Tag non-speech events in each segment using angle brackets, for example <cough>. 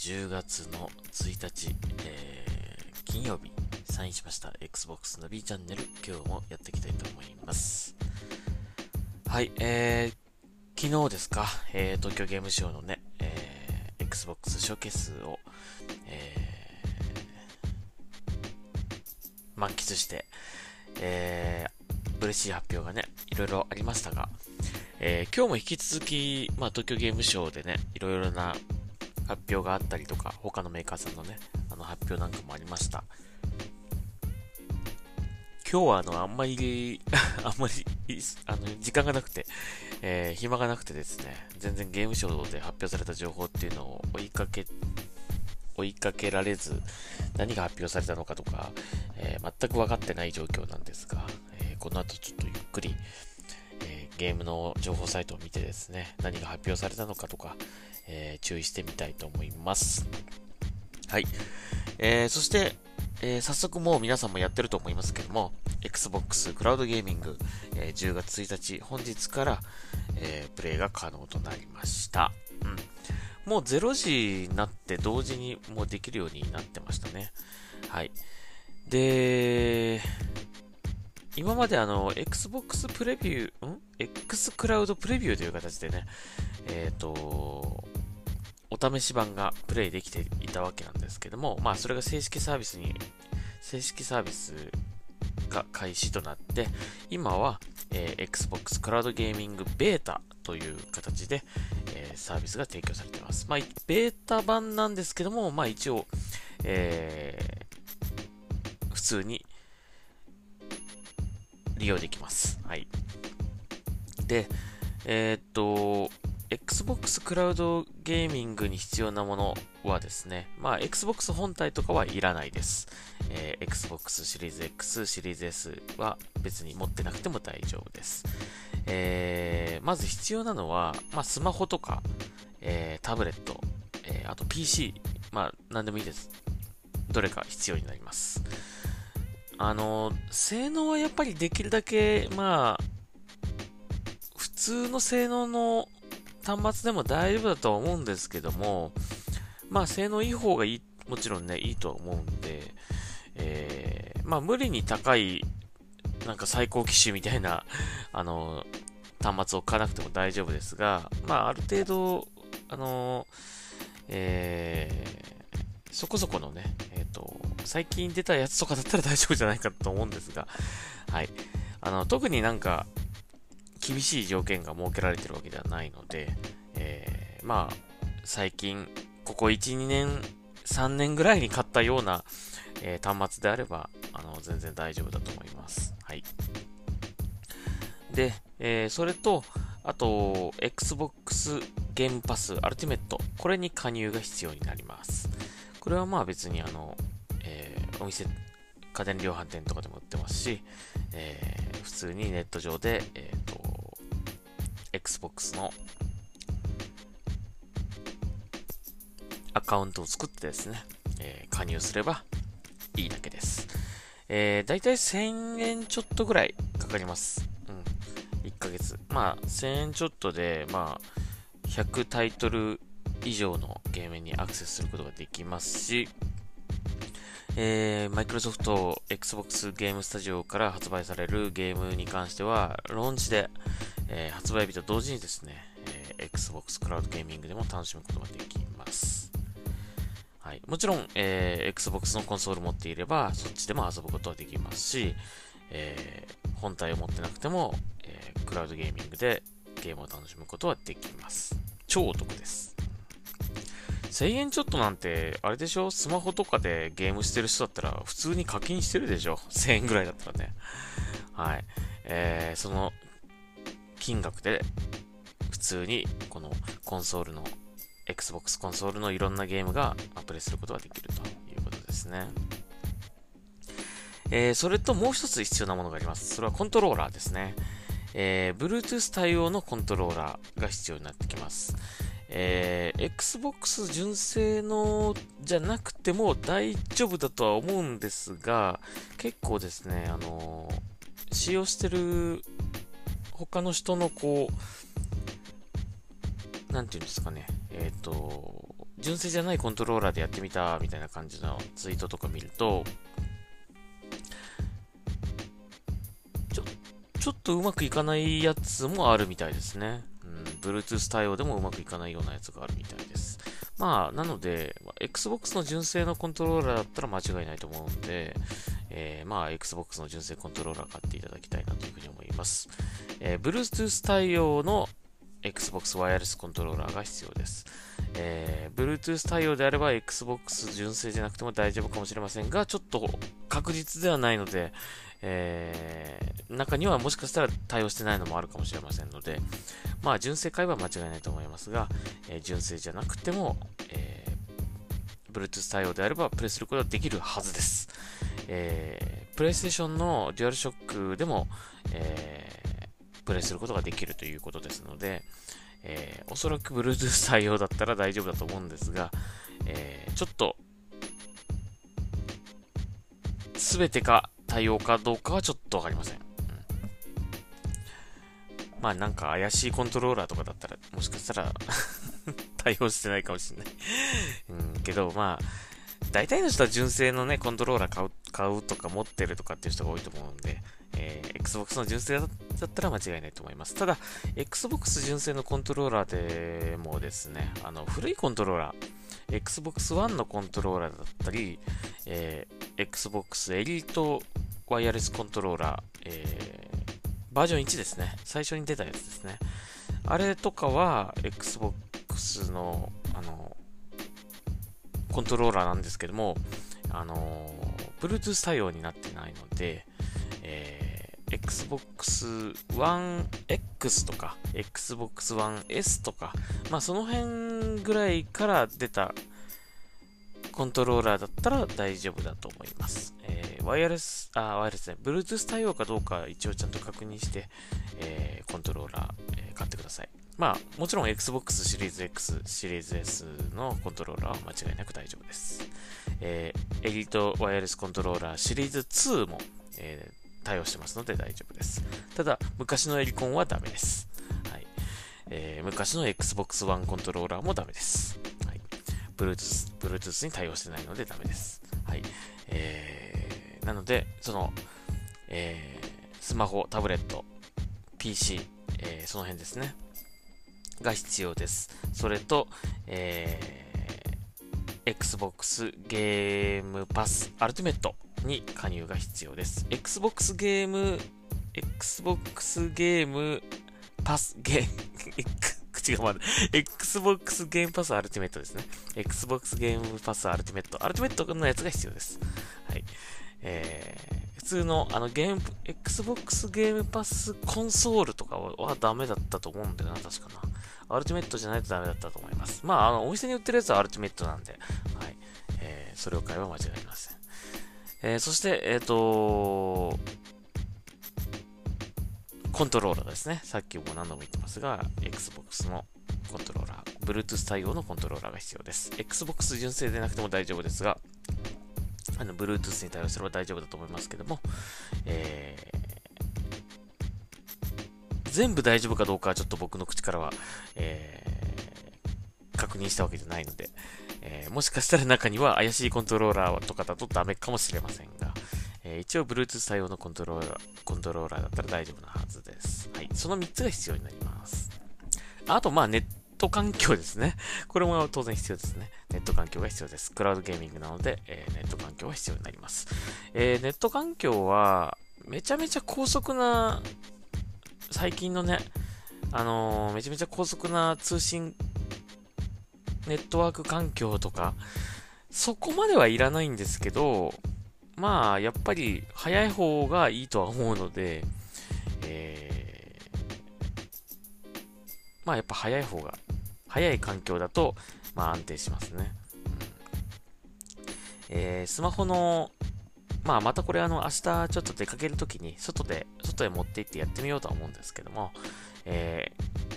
10月の1日、えー、金曜日、サインしました Xbox の B チャンネル、今日もやっていきたいと思います。はい、えー、昨日ですか、えー、東京ゲームショウのね、えー、Xbox ショーケースを、えー、満喫して、えー、嬉しい発表がね、いろいろありましたが、えー、今日も引き続き、まあ、東京ゲームショウでね、いろいろな発表があったりとか、他のメーカーさんのね、あの発表なんかもありました。今日はあの、あんまり <laughs> あんまり、あの、時間がなくて、えー、暇がなくてですね、全然ゲームショーで発表された情報っていうのを追いかけ、追いかけられず、何が発表されたのかとか、えー、全く分かってない状況なんですが、えー、この後ちょっとゆっくり、えゲームの情報サイトを見てですね、何が発表されたのかとか、えー、注意してみたいと思います。はい。えー、そして、えー、早速もう皆さんもやってると思いますけども、Xbox クラウドゲーミング、えー、10月1日、本日から、えー、プレイが可能となりました。うん。もう0時になって同時にもうできるようになってましたね。はい。で、今まであの、Xbox プレビュー、ん ?X クラウドプレビューという形でね、えっ、ー、と、お試し版がプレイできていたわけなんですけども、まあそれが正式サービスに、正式サービスが開始となって、今は、えー、Xbox クラウドゲーミングベータという形で、えー、サービスが提供されています。まあ、ベータ版なんですけども、まあ一応、えー、普通に利用できます。はい。で、えー、っと、Xbox クラウドゲーミングに必要なものはですね、まあ、Xbox 本体とかはいらないです。えー、Xbox シリーズ X、シリーズ S は別に持ってなくても大丈夫です。えー、まず必要なのは、まあ、スマホとか、えー、タブレット、え、あと PC、まあ、なんでもいいです。どれか必要になります。あの、性能はやっぱりできるだけ、まあ、普通の性能の端末でも大丈夫だとは思うんですけども、まあ、性能いい方がいい、もちろんね、いいとは思うんで、えー、まあ、無理に高い、なんか最高機種みたいな、<laughs> あの、端末を買わなくても大丈夫ですが、まあ、ある程度、あの、えー、そこそこのね、えっ、ー、と、最近出たやつとかだったら大丈夫じゃないかと思うんですが、はい。あの、特になんか、厳しい条件が設けられてるわけではないので、えー、まあ、最近、ここ1、2年、3年ぐらいに買ったような、えー、端末であれば、あの、全然大丈夫だと思います。はい。で、えー、それと、あと、Xbox ゲームパスアルティメット。これに加入が必要になります。これはまあ別にあのえ、お店、家電量販店とかでも売ってますし、えー、普通にネット上で、えっ、ー、と、Xbox のアカウントを作ってですね、えー、加入すればいいだけです。えー、だいたい1000円ちょっとぐらいかかります。うん。1ヶ月。まあ、1000円ちょっとで、まあ、100タイトル以上のゲームにアクセスすることができますし、えー、マイクロソフト Xbox ゲームスタジオから発売されるゲームに関しては、ローンチで、えー、発売日と同時にですね、えー、Xbox クラウドゲーミングでも楽しむことができます。はい。もちろん、えー、Xbox のコンソール持っていれば、そっちでも遊ぶことはできますし、え、本体を持ってなくても、え、クラウドゲーミングでゲームを楽しむことはできます。超お得です。1000円ちょっとなんて、あれでしょ？スマホとかでゲームしてる人だったら、普通に課金してるでしょ ?1000 円ぐらいだったらね。はい。えー、その金額で、普通にこのコンソールの、Xbox コンソールのいろんなゲームがプレイすることができるということですね。えー、それともう一つ必要なものがあります。それはコントローラーですね。えー、Bluetooth 対応のコントローラーが必要になってきます。えー、Xbox 純正のじゃなくても大丈夫だとは思うんですが、結構ですね、あのー、使用してる他の人のこう、なんていうんですかね、えっ、ー、と、純正じゃないコントローラーでやってみたみたいな感じのツイートとか見ると、ちょ、ちょっとうまくいかないやつもあるみたいですね。うん、Bluetooth 対応でもうまくいかないようなやつがあるみたいです。まあ、なので、Xbox の純正のコントローラーだったら間違いないと思うんで、えー、まあ、Xbox の純正コントローラー買っていただきたいなというふうに思います。えー、Bluetooth 対応の Xbox ワイヤレスコントローラーが必要です。えー、Bluetooth 対応であれば Xbox 純正じゃなくても大丈夫かもしれませんが、ちょっと確実ではないので、えー、中にはもしかしたら対応してないのもあるかもしれませんので、まあ、純正買えば間違いないと思いますが、えー、純正じゃなくても、えー、Bluetooth 対応であればプレイすることができるはずです。えー、プレイステーションのデュアルショックでも、えー、プレイすることができるということですので、えー、おそらく Bluetooth 対応だったら大丈夫だと思うんですが、えー、ちょっと、すべてか対応かどうかはちょっとわかりません。うん、まあなんか怪しいコントローラーとかだったら、もしかしたら <laughs> 対応してないかもしれない。うん、けどまあ、大体の人は純正のね、コントローラー買う買うとか持ってるとかっていう人が多いと思うんで、えー、Xbox の純正だったら間違いないと思います。ただ、Xbox 純正のコントローラーでもですね、あの、古いコントローラー、Xbox One のコントローラーだったり、えー、Xbox Elite ワイヤレスコントローラー、えー、バージョン1ですね。最初に出たやつですね。あれとかは、Xbox の、あの、コントローラーなんですけども、あの、Bluetooth 対応になってないので、えー、Xbox One X とか、Xbox One S とか、まあその辺ぐらいから出たコントローラーだったら大丈夫だと思います。えー、ワイヤレス、あ、ワイヤレスね、Bluetooth 対応かどうか一応ちゃんと確認して、えー、コントローラー、えー、買ってください。まあ、もちろん Xbox シリーズ X、シリーズ S のコントローラーは間違いなく大丈夫です。えー、エリートワイヤレスコントローラーシリーズ2も、えー、対応してますので大丈夫です。ただ、昔のエリコンはダメです。はい。えー、昔の Xbox One コントローラーもダメです。はい。Bluetooth、Bluetooth に対応してないのでダメです。はい。えー、なので、その、えー、スマホ、タブレット、PC、えー、その辺ですね。が必要です。それと、えー、Xbox ゲームパスアルティメットに加入が必要です。Xbox ゲーム、Xbox ゲームパス、ゲ、口がまる。Xbox ゲームパスアルティメットですね。Xbox ゲームパスアルティメット。アルティメットのやつが必要です。はい。えー、普通の、あの、ゲーム、Xbox ゲームパスコンソールとかはダメだったと思うんだよな、確かな。アルティメットじゃないとダメだったと思います。まあ、あの、お店に売ってるやつはアルティメットなんで、はい。えー、それを買えば間違いません。えー、そして、えっ、ー、とコントローラーですね。さっきも何度も言ってますが、Xbox のコントローラー、Bluetooth 対応のコントローラーが必要です。Xbox 純正でなくても大丈夫ですが、あの、Bluetooth に対応すれば大丈夫だと思いますけども、えー、全部大丈夫かどうかはちょっと僕の口からは、えー、確認したわけじゃないので、えー、もしかしたら中には怪しいコントローラーとかだとダメかもしれませんが、えー、一応 Bluetooth 対応のコントローラー、コントローラーだったら大丈夫なはずです。はい。その3つが必要になります。あと、まあ、ネット環境ですね。これも当然必要ですね。ネット環境が必要です。クラウドゲーミングなので、えー、ネット環境が必要になります。えー、ネット環境は、めちゃめちゃ高速な、最近のね、あのー、めちゃめちゃ高速な通信ネットワーク環境とか、そこまではいらないんですけど、まあ、やっぱり早い方がいいとは思うので、えー、まあやっぱ早い方が、早い環境だと、まあ安定しますね。うん、えー、スマホの、まあまたこれあの明日ちょっと出かけるときに外で、外へ持って行ってやってみようとは思うんですけども、え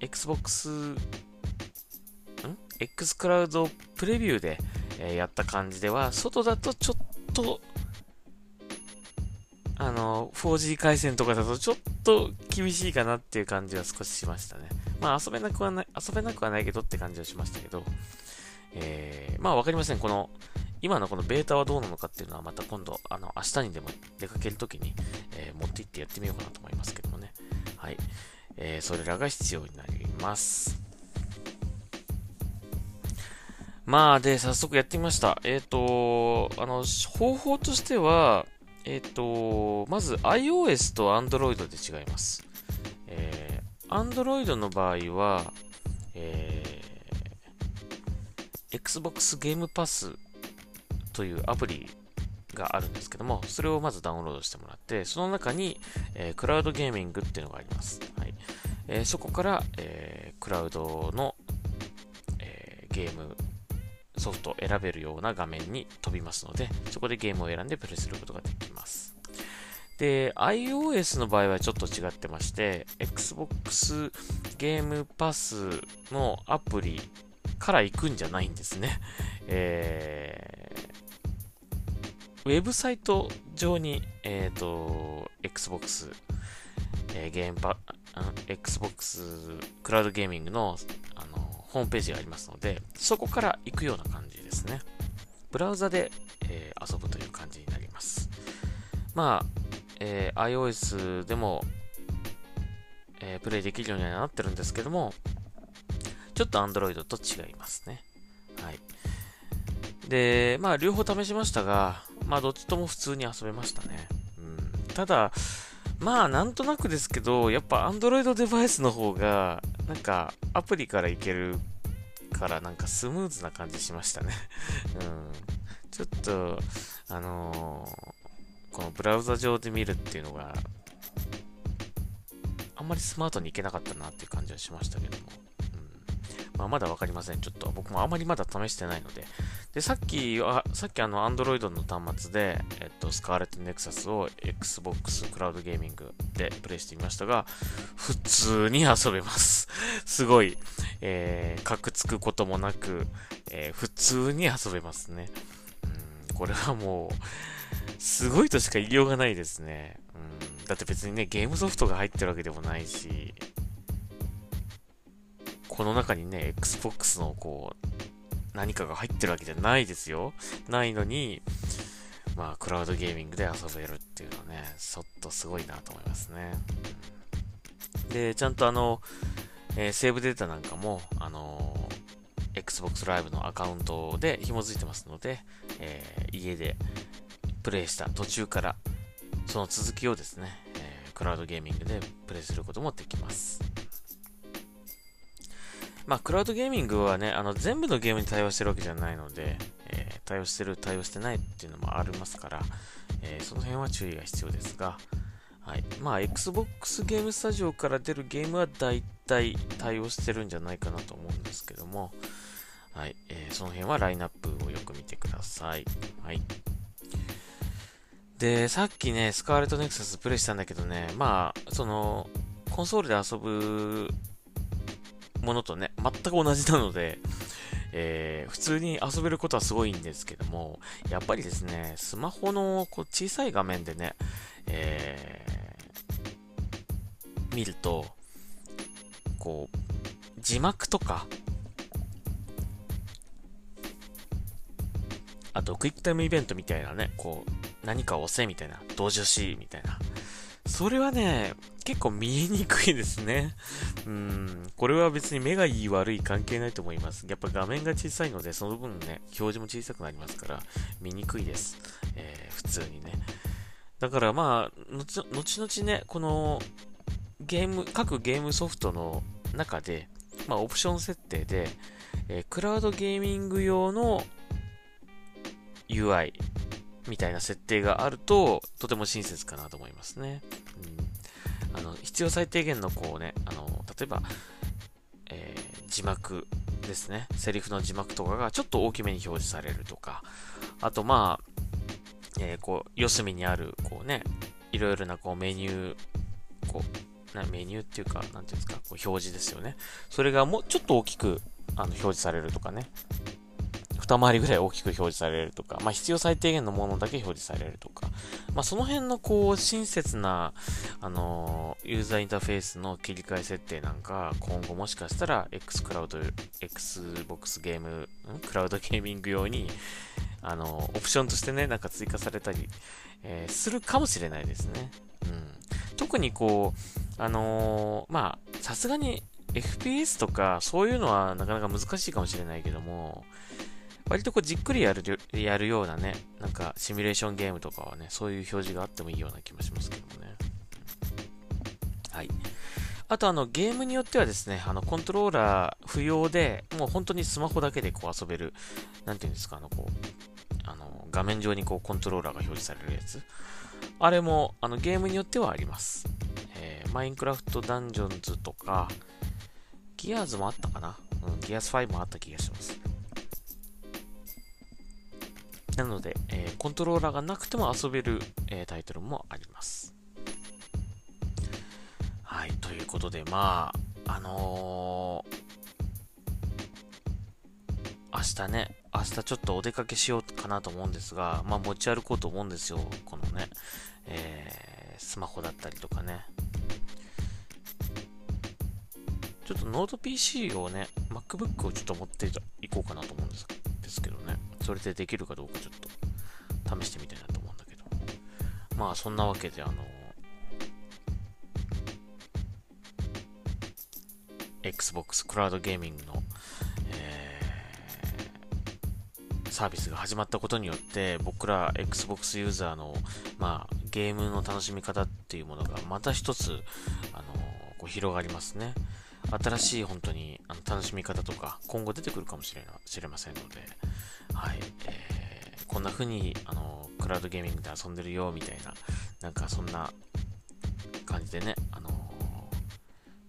ー、Xbox ん ?X クラウドプレビューで、えー、やった感じでは、外だとちょっと、あの、4G 回線とかだとちょっと厳しいかなっていう感じは少ししましたね。まあ遊べなくはない、遊べなくはないけどって感じはしましたけど、えー、まあわかりません。この、今のこのベータはどうなのかっていうのはまた今度、あの、明日にでも出かけるときに、えー、持って行ってやってみようかなと思いますけどもね。はい。えー、それらが必要になります。まあ、で、早速やってみました。えっ、ー、と、あの、方法としては、えっ、ー、と、まず iOS と Android で違います。えー、Android の場合は、えー、Xbox ゲームパスというアプリがあるんですけども、それをまずダウンロードしてもらって、その中に、えー、クラウドゲーミングっていうのがあります。はいえー、そこから、えー、クラウドの、え、ゲームソフトを選べるような画面に飛びますので、そこでゲームを選んでプレイすることができます。で、iOS の場合はちょっと違ってまして、Xbox ゲームパスのアプリから行くんじゃないんですね。えー、ウェブサイト上に、えっ、ー、と、Xbox、えー、ゲームパ、Xbox クラウドゲーミングのあのホームページがありますので、そこから行くような感じですね。ブラウザで、えー、遊ぶという感じになります。まあ、えー、iOS でも、えー、プレイできるようにはなってるんですけども、ちょっと Android と違いますね。はい。で、まあ、両方試しましたが、まあ、どっちとも普通に遊べましたね。うん。ただ、まあ、なんとなくですけど、やっぱ Android デバイスの方が、なんか、アプリからいけるからなんかスムーズな感じしましたね <laughs> うん。ちょっと、あのー、このブラウザ上で見るっていうのが、あんまりスマートにいけなかったなっていう感じはしましたけども。まあ、まだわかりません。ちょっと僕もあまりまだ試してないので。で、さっきは、さっきあの、Android の端末で、えっと、スカーレット Nexus を Xbox クラウドゲーミングでプレイしてみましたが、普通に遊べます。すごい、えー、かくつくこともなく、えー、普通に遊べますね。うん、これはもう、すごいとしか言いようがないですね。うん、だって別にね、ゲームソフトが入ってるわけでもないし、この中にね、Xbox のこう、何かが入ってるわけじゃないですよ。ないのに、まあ、クラウドゲーミングで遊べるっていうのはね、ちょっとすごいなと思いますね。で、ちゃんとあの、えー、セーブデータなんかも、あのー、Xbox Live のアカウントで紐づいてますので、えー、家でプレイした途中から、その続きをですね、えクラウドゲーミングでプレイすることもできます。まあ、クラウドゲーミングはね、あの、全部のゲームに対応してるわけじゃないので、えー、対応してる、対応してないっていうのもありますから、えー、その辺は注意が必要ですが、はい。まあ、Xbox ゲームスタジオから出るゲームは大体対応してるんじゃないかなと思うんですけども、はい。えー、その辺はラインナップをよく見てください。はい。で、さっきね、スカーレットネクサスプレイしたんだけどね、まあ、その、コンソールで遊ぶものとね、全く同じなので、えー、普通に遊べることはすごいんですけども、やっぱりですね、スマホのこう小さい画面でね、えー、見ると、こう、字幕とか、あと、クイックタイムイベントみたいなね、こう、何か押せみたいな、同時しみたいな。それはね、結構見えにくいですね。うん、これは別に目がいい悪い関係ないと思います。やっぱ画面が小さいので、その分ね、表示も小さくなりますから、見にくいです。えー、普通にね。だからまあ、後々ね、この、ゲーム、各ゲームソフトの中で、まあ、オプション設定で、えー、クラウドゲーミング用の UI みたいな設定があると、とても親切かなと思いますね。うん、あの必要最低限のこうね、あの例えば、えー、字幕ですね。セリフの字幕とかがちょっと大きめに表示されるとか、あとまあ、えー、こう、四隅にある、こうね、いろいろなこうメニュー、こう、なメニューっていうか、なんていうんですか、こう表示ですよね。それがもうちょっと大きくあの表示されるとかね。二回りぐらい大きく表示されるとか、まあ、必要最低限のものだけ表示されるとか、まあ、その辺のこう、親切な、あのー、ユーザーインターフェースの切り替え設定なんか、今後もしかしたら X クラウド、Xbox ゲーム、クラウドゲーミング用に、あのー、オプションとしてね、なんか追加されたり、えー、するかもしれないですね。うん。特にこう、あのまあ、さすがに FPS とか、そういうのはなかなか難しいかもしれないけども、割とこうじっくりやる、やるようなね、なんかシミュレーションゲームとかはね、そういう表示があってもいいような気もしますけどもね。はい。あとあの、ゲームによってはですね、あの、コントローラー不要で、もう本当にスマホだけでこう遊べる、なんていうんですか、あの、こう、あの、画面上にこうコントローラーが表示されるやつ。あれも、あの、ゲームによってはあります。えー、マインクラフトダンジョンズとか、ギアーズもあったかな？うん、ギアーズ5もあった気がします。なので、えー、コントローラーがなくても遊べる、えー、タイトルもあります。はい、ということで、まあ、あのー、明日ね、明日ちょっとお出かけしようかなと思うんですが、まあ持ち歩こうと思うんですよ。このね、えー、スマホだったりとかね。ちょっとノート PC をね、MacBook をちょっと持っていこうかなと思うんですですけどね。それでできるかどうかちょっと試してみたいなと思うんだけど。まあそんなわけで、あの、Xbox クラウドゲーミングの、えー、サービスが始まったことによって、僕ら Xbox ユーザーの、まあ、ゲームの楽しみ方っていうものがまた一つ、あのこう広がりますね。新しい本当にあの楽しみ方とか今後出てくるかもしれな知れませんので、はい、えー、こんな風にあのクラウドゲーミングで遊んでるよみたいな、なんかそんな感じでね、あの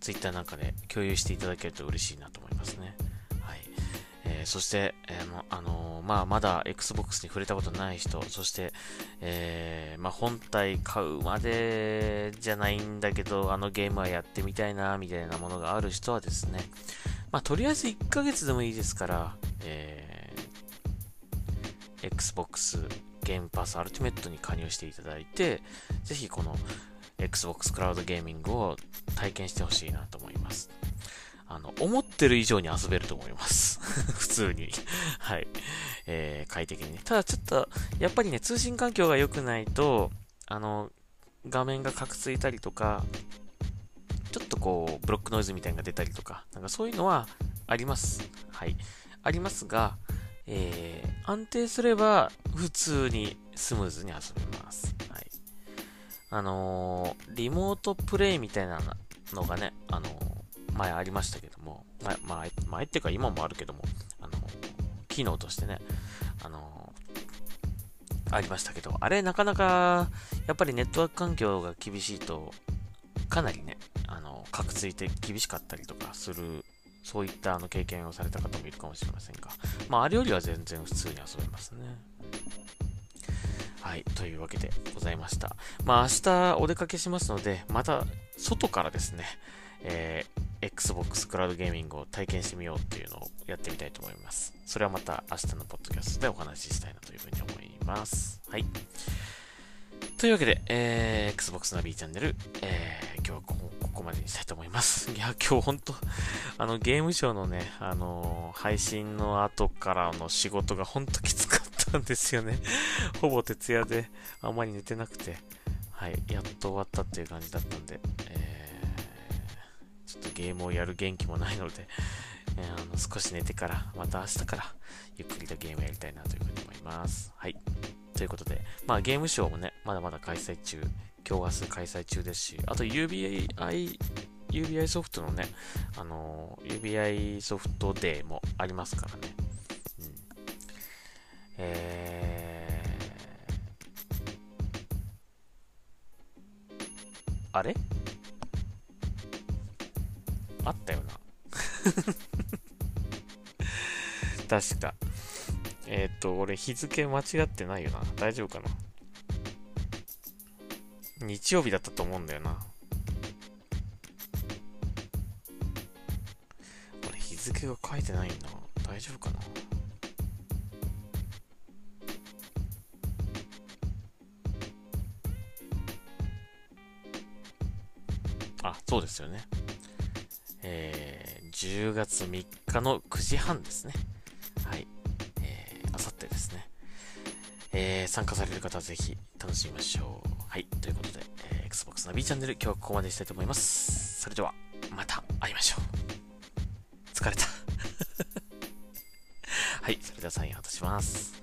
Twitter なんかで共有していただけると嬉しいなと思いますね。ー、そして、えー、あのー、まあ、まだ Xbox に触れたことない人、そして、え、まあ、本体買うまでじゃないんだけど、あのゲームはやってみたいな、みたいなものがある人はですね、まあ、とりあえず1ヶ月でもいいですから、え、Xbox ゲームパスアルティメットに加入していただいて、ぜひこの Xbox クラウドゲーミングを体験してほしいなと思います。あの、思ってる以上に遊べると思います。<laughs> 普通にはい。えー、快適に。ただちょっと、やっぱりね、通信環境が良くないと、あの、画面がカクついたりとか、ちょっとこう、ブロックノイズみたいなのが出たりとか、なんかそういうのはあります。はい。ありますが、えー、安定すれば普通にスムーズに遊べます。はい。あのー、リモートプレイみたいなのがね、あのー、前ありましたけども、前、前、前っていうか今もあるけども、あの、機能としてね、あのありましたけど、あれなかなか、やっぱりネットワーク環境が厳しいと、かなりね、あの、カクついて厳しかったりとかする、そういったあの経験をされた方もいるかもしれませんが、まあ、あれよりは全然普通に遊べますね。はい、というわけでございました。まあ明日お出かけしますので、また外からですね、えー、Xbox クラウドゲーミングを体験してみようっていうのをやってみたいと思います。それはまた明日のポッドキャストでお話ししたいなというふうに思います。はい。というわけで、えー、Xbox ナビチャンネル、えー、今日はここまでにしたいと思います。<laughs> いや、今日ほんと、あの、ゲームショーのね、あのー、配信の後からの仕事がほんときつかったんですよね。<laughs> ほぼ徹夜で、あんまり寝てなくて、はい、やっと終わったっていう感じだったんで、えー、とゲームをやる元気もないので、<laughs> えー、あの少し寝てから、また明日からゆっくりとゲームやりたいなというふうに思います。はい。ということで、まあゲームショーもね、まだまだ開催中、今日明日開催中ですし、あと UBI、UBI ソフトのね、あの、UBI ソフトデーもありますからね。うん。えー、あれ？あったよな <laughs> 確か。えっ、と、俺日付間違ってないよな。大丈夫かな。日曜日だったと思うんだよな。俺日付が書いてないな。大丈夫かな。あ、そうですよね。えー、10月3日の9時半ですね。はい。えー、あさってですね。えー、参加される方はぜひ楽しみましょう。はい。ということで、えー、Xbox ナビチャンネル今日はここまでしたいと思います。それでは、また会いましょう。疲れた。<laughs> はい。それではサインを渡します。